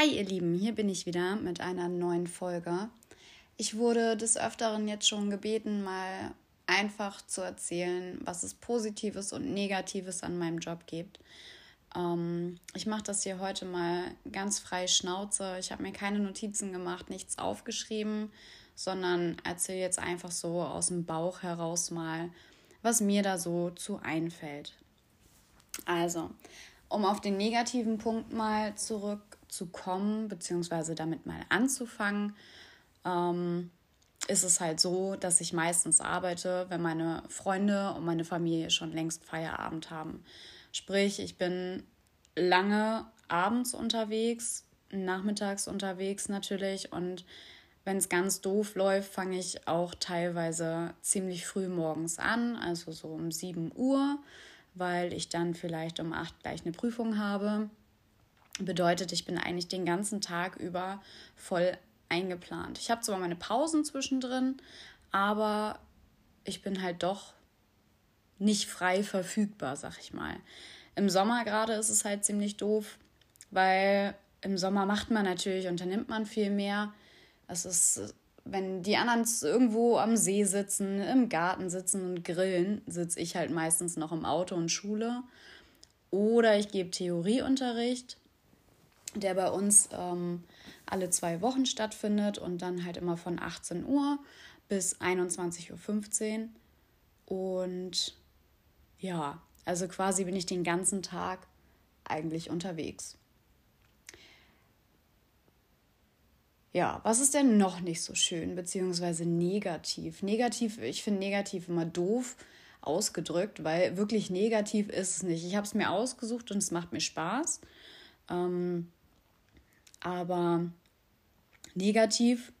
Hi ihr Lieben, hier bin ich wieder mit einer neuen Folge. Ich wurde des Öfteren jetzt schon gebeten, mal einfach zu erzählen, was es Positives und Negatives an meinem Job gibt. Ähm, ich mache das hier heute mal ganz frei Schnauze. Ich habe mir keine Notizen gemacht, nichts aufgeschrieben, sondern erzähle jetzt einfach so aus dem Bauch heraus mal, was mir da so zu einfällt. Also, um auf den negativen Punkt mal zurückzukommen, beziehungsweise damit mal anzufangen, ähm, ist es halt so, dass ich meistens arbeite, wenn meine Freunde und meine Familie schon längst Feierabend haben. Sprich, ich bin lange abends unterwegs, nachmittags unterwegs natürlich und wenn es ganz doof läuft, fange ich auch teilweise ziemlich früh morgens an, also so um 7 Uhr weil ich dann vielleicht um acht gleich eine Prüfung habe. Bedeutet, ich bin eigentlich den ganzen Tag über voll eingeplant. Ich habe zwar meine Pausen zwischendrin, aber ich bin halt doch nicht frei verfügbar, sag ich mal. Im Sommer gerade ist es halt ziemlich doof, weil im Sommer macht man natürlich, unternimmt man viel mehr. Es ist wenn die anderen irgendwo am See sitzen, im Garten sitzen und grillen, sitze ich halt meistens noch im Auto und Schule. Oder ich gebe Theorieunterricht, der bei uns ähm, alle zwei Wochen stattfindet und dann halt immer von 18 Uhr bis 21.15 Uhr. Und ja, also quasi bin ich den ganzen Tag eigentlich unterwegs. Ja, was ist denn noch nicht so schön, beziehungsweise negativ? Negativ, ich finde negativ immer doof ausgedrückt, weil wirklich negativ ist es nicht. Ich habe es mir ausgesucht und es macht mir Spaß. Ähm, aber negativ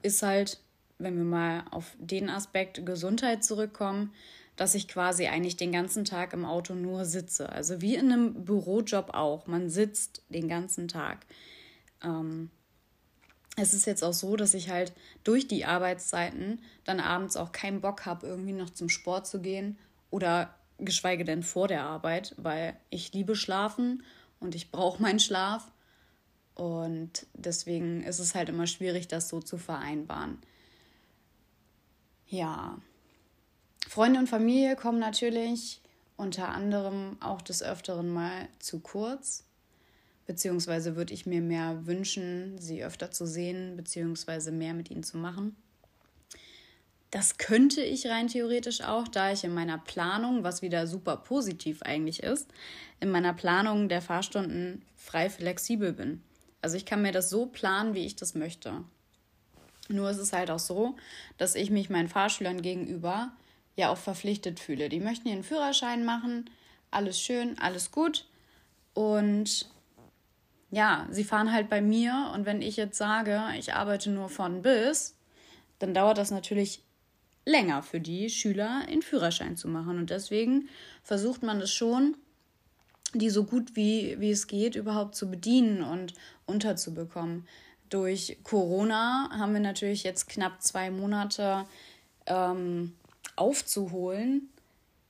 ist halt, wenn wir mal auf den Aspekt Gesundheit zurückkommen, dass ich quasi eigentlich den ganzen Tag im Auto nur sitze. Also wie in einem Bürojob auch. Man sitzt den ganzen Tag. Ähm, es ist jetzt auch so, dass ich halt durch die Arbeitszeiten dann abends auch keinen Bock habe, irgendwie noch zum Sport zu gehen oder geschweige denn vor der Arbeit, weil ich liebe Schlafen und ich brauche meinen Schlaf. Und deswegen ist es halt immer schwierig, das so zu vereinbaren. Ja. Freunde und Familie kommen natürlich unter anderem auch des Öfteren mal zu kurz beziehungsweise würde ich mir mehr wünschen, sie öfter zu sehen, beziehungsweise mehr mit ihnen zu machen. Das könnte ich rein theoretisch auch, da ich in meiner Planung, was wieder super positiv eigentlich ist, in meiner Planung der Fahrstunden frei flexibel bin. Also ich kann mir das so planen, wie ich das möchte. Nur ist es halt auch so, dass ich mich meinen Fahrschülern gegenüber ja auch verpflichtet fühle. Die möchten ihren Führerschein machen, alles schön, alles gut. Und ja, sie fahren halt bei mir und wenn ich jetzt sage, ich arbeite nur von bis, dann dauert das natürlich länger für die Schüler, den Führerschein zu machen. Und deswegen versucht man es schon, die so gut wie, wie es geht überhaupt zu bedienen und unterzubekommen. Durch Corona haben wir natürlich jetzt knapp zwei Monate ähm, aufzuholen,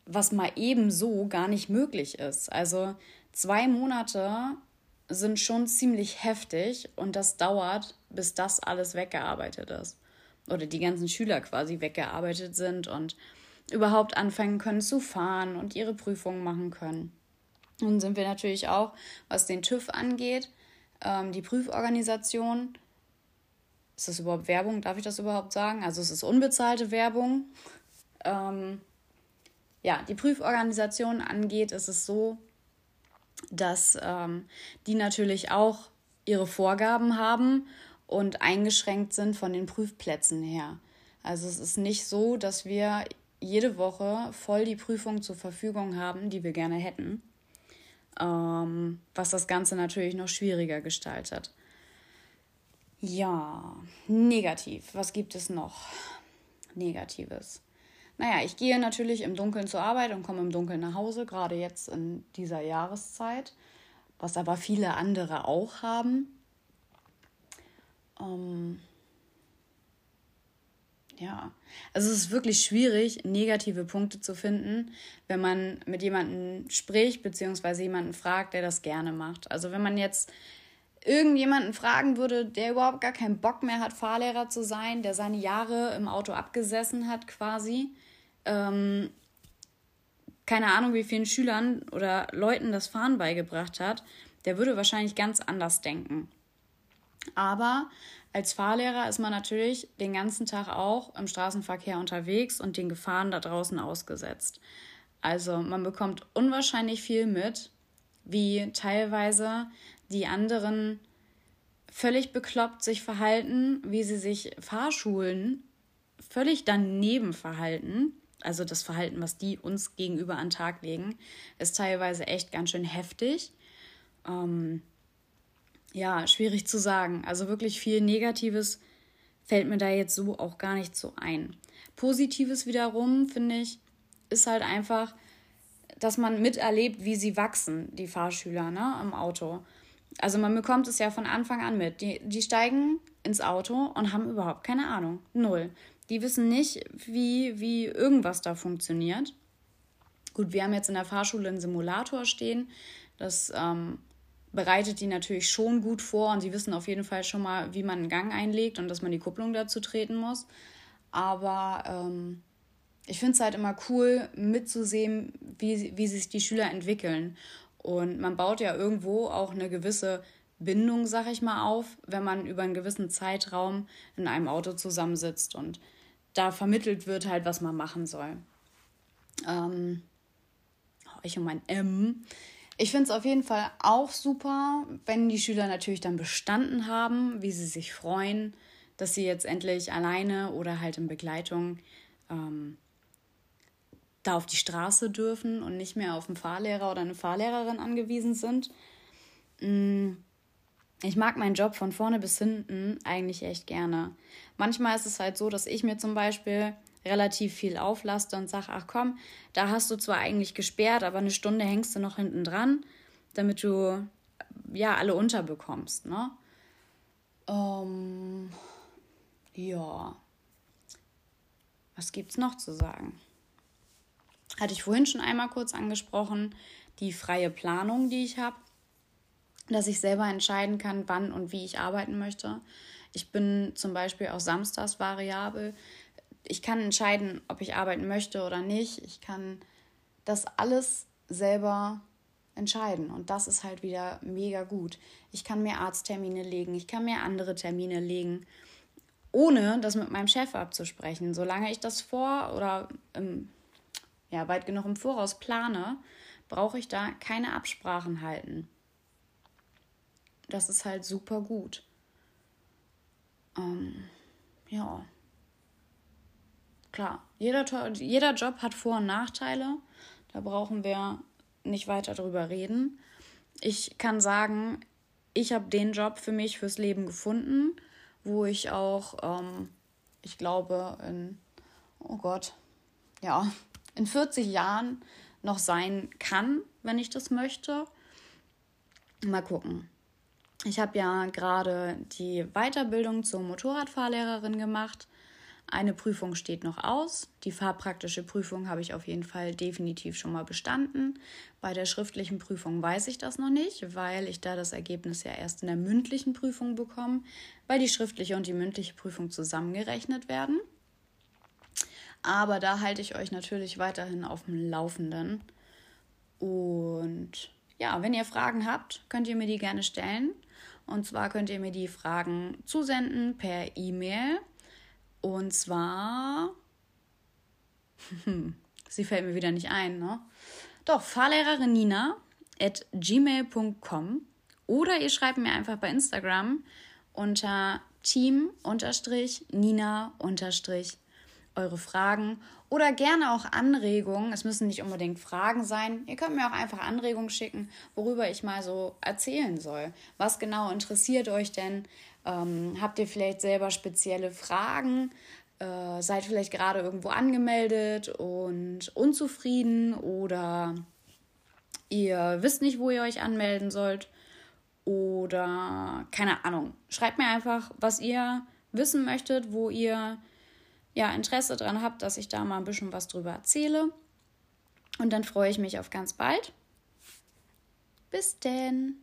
was mal ebenso gar nicht möglich ist. Also zwei Monate sind schon ziemlich heftig und das dauert, bis das alles weggearbeitet ist. Oder die ganzen Schüler quasi weggearbeitet sind und überhaupt anfangen können zu fahren und ihre Prüfungen machen können. Nun sind wir natürlich auch, was den TÜV angeht, ähm, die Prüforganisation. Ist das überhaupt Werbung? Darf ich das überhaupt sagen? Also es ist unbezahlte Werbung. Ähm, ja, die Prüforganisation angeht, ist es so, dass ähm, die natürlich auch ihre Vorgaben haben und eingeschränkt sind von den Prüfplätzen her. Also es ist nicht so, dass wir jede Woche voll die Prüfung zur Verfügung haben, die wir gerne hätten, ähm, was das Ganze natürlich noch schwieriger gestaltet. Ja, negativ. Was gibt es noch? Negatives. Naja, ich gehe natürlich im Dunkeln zur Arbeit und komme im Dunkeln nach Hause, gerade jetzt in dieser Jahreszeit, was aber viele andere auch haben. Ähm ja, also es ist wirklich schwierig, negative Punkte zu finden, wenn man mit jemandem spricht, beziehungsweise jemanden fragt, der das gerne macht. Also wenn man jetzt irgendjemanden fragen würde, der überhaupt gar keinen Bock mehr hat, Fahrlehrer zu sein, der seine Jahre im Auto abgesessen hat quasi, ähm, keine Ahnung, wie vielen Schülern oder Leuten das Fahren beigebracht hat, der würde wahrscheinlich ganz anders denken. Aber als Fahrlehrer ist man natürlich den ganzen Tag auch im Straßenverkehr unterwegs und den Gefahren da draußen ausgesetzt. Also man bekommt unwahrscheinlich viel mit, wie teilweise die anderen völlig bekloppt sich verhalten, wie sie sich Fahrschulen völlig daneben verhalten. Also das Verhalten, was die uns gegenüber an den Tag legen, ist teilweise echt ganz schön heftig. Ähm, ja, schwierig zu sagen. Also wirklich viel Negatives fällt mir da jetzt so auch gar nicht so ein. Positives wiederum, finde ich, ist halt einfach, dass man miterlebt, wie sie wachsen, die Fahrschüler ne, im Auto. Also man bekommt es ja von Anfang an mit. Die, die steigen ins Auto und haben überhaupt keine Ahnung. Null. Die wissen nicht, wie, wie irgendwas da funktioniert. Gut, wir haben jetzt in der Fahrschule einen Simulator stehen. Das ähm, bereitet die natürlich schon gut vor und sie wissen auf jeden Fall schon mal, wie man einen Gang einlegt und dass man die Kupplung dazu treten muss. Aber ähm, ich finde es halt immer cool mitzusehen, wie, wie sich die Schüler entwickeln. Und man baut ja irgendwo auch eine gewisse Bindung, sag ich mal, auf, wenn man über einen gewissen Zeitraum in einem Auto zusammensitzt und da vermittelt wird halt, was man machen soll. Ähm, oh, ich und mein M. Ich finde es auf jeden Fall auch super, wenn die Schüler natürlich dann bestanden haben, wie sie sich freuen, dass sie jetzt endlich alleine oder halt in Begleitung ähm, da auf die Straße dürfen und nicht mehr auf einen Fahrlehrer oder eine Fahrlehrerin angewiesen sind. Mm, ich mag meinen Job von vorne bis hinten eigentlich echt gerne. Manchmal ist es halt so, dass ich mir zum Beispiel relativ viel auflaste und sage, ach komm, da hast du zwar eigentlich gesperrt, aber eine Stunde hängst du noch hinten dran, damit du ja alle unterbekommst, ne? Ähm, ja. Was gibt's noch zu sagen? hatte ich vorhin schon einmal kurz angesprochen, die freie Planung, die ich habe, dass ich selber entscheiden kann, wann und wie ich arbeiten möchte. Ich bin zum Beispiel auch samstags variabel. Ich kann entscheiden, ob ich arbeiten möchte oder nicht. Ich kann das alles selber entscheiden. Und das ist halt wieder mega gut. Ich kann mir Arzttermine legen, ich kann mir andere Termine legen, ohne das mit meinem Chef abzusprechen. Solange ich das vor oder im ja, weit genug im Voraus plane, brauche ich da keine Absprachen halten. Das ist halt super gut. Ähm, ja. Klar, jeder, jeder Job hat Vor- und Nachteile. Da brauchen wir nicht weiter drüber reden. Ich kann sagen, ich habe den Job für mich fürs Leben gefunden, wo ich auch, ähm, ich glaube, in, oh Gott, ja, in 40 Jahren noch sein kann, wenn ich das möchte. Mal gucken. Ich habe ja gerade die Weiterbildung zur Motorradfahrlehrerin gemacht. Eine Prüfung steht noch aus. Die fahrpraktische Prüfung habe ich auf jeden Fall definitiv schon mal bestanden. Bei der schriftlichen Prüfung weiß ich das noch nicht, weil ich da das Ergebnis ja erst in der mündlichen Prüfung bekomme, weil die schriftliche und die mündliche Prüfung zusammengerechnet werden. Aber da halte ich euch natürlich weiterhin auf dem Laufenden. Und ja, wenn ihr Fragen habt, könnt ihr mir die gerne stellen. Und zwar könnt ihr mir die Fragen zusenden per E-Mail. Und zwar, sie fällt mir wieder nicht ein, ne? Doch, Fahrlehrerin Nina at gmail.com oder ihr schreibt mir einfach bei Instagram unter team-nina- eure Fragen oder gerne auch Anregungen. Es müssen nicht unbedingt Fragen sein. Ihr könnt mir auch einfach Anregungen schicken, worüber ich mal so erzählen soll. Was genau interessiert euch denn? Ähm, habt ihr vielleicht selber spezielle Fragen? Äh, seid vielleicht gerade irgendwo angemeldet und unzufrieden oder ihr wisst nicht, wo ihr euch anmelden sollt oder keine Ahnung. Schreibt mir einfach, was ihr wissen möchtet, wo ihr ja, Interesse daran habt, dass ich da mal ein bisschen was drüber erzähle. Und dann freue ich mich auf ganz bald. Bis denn.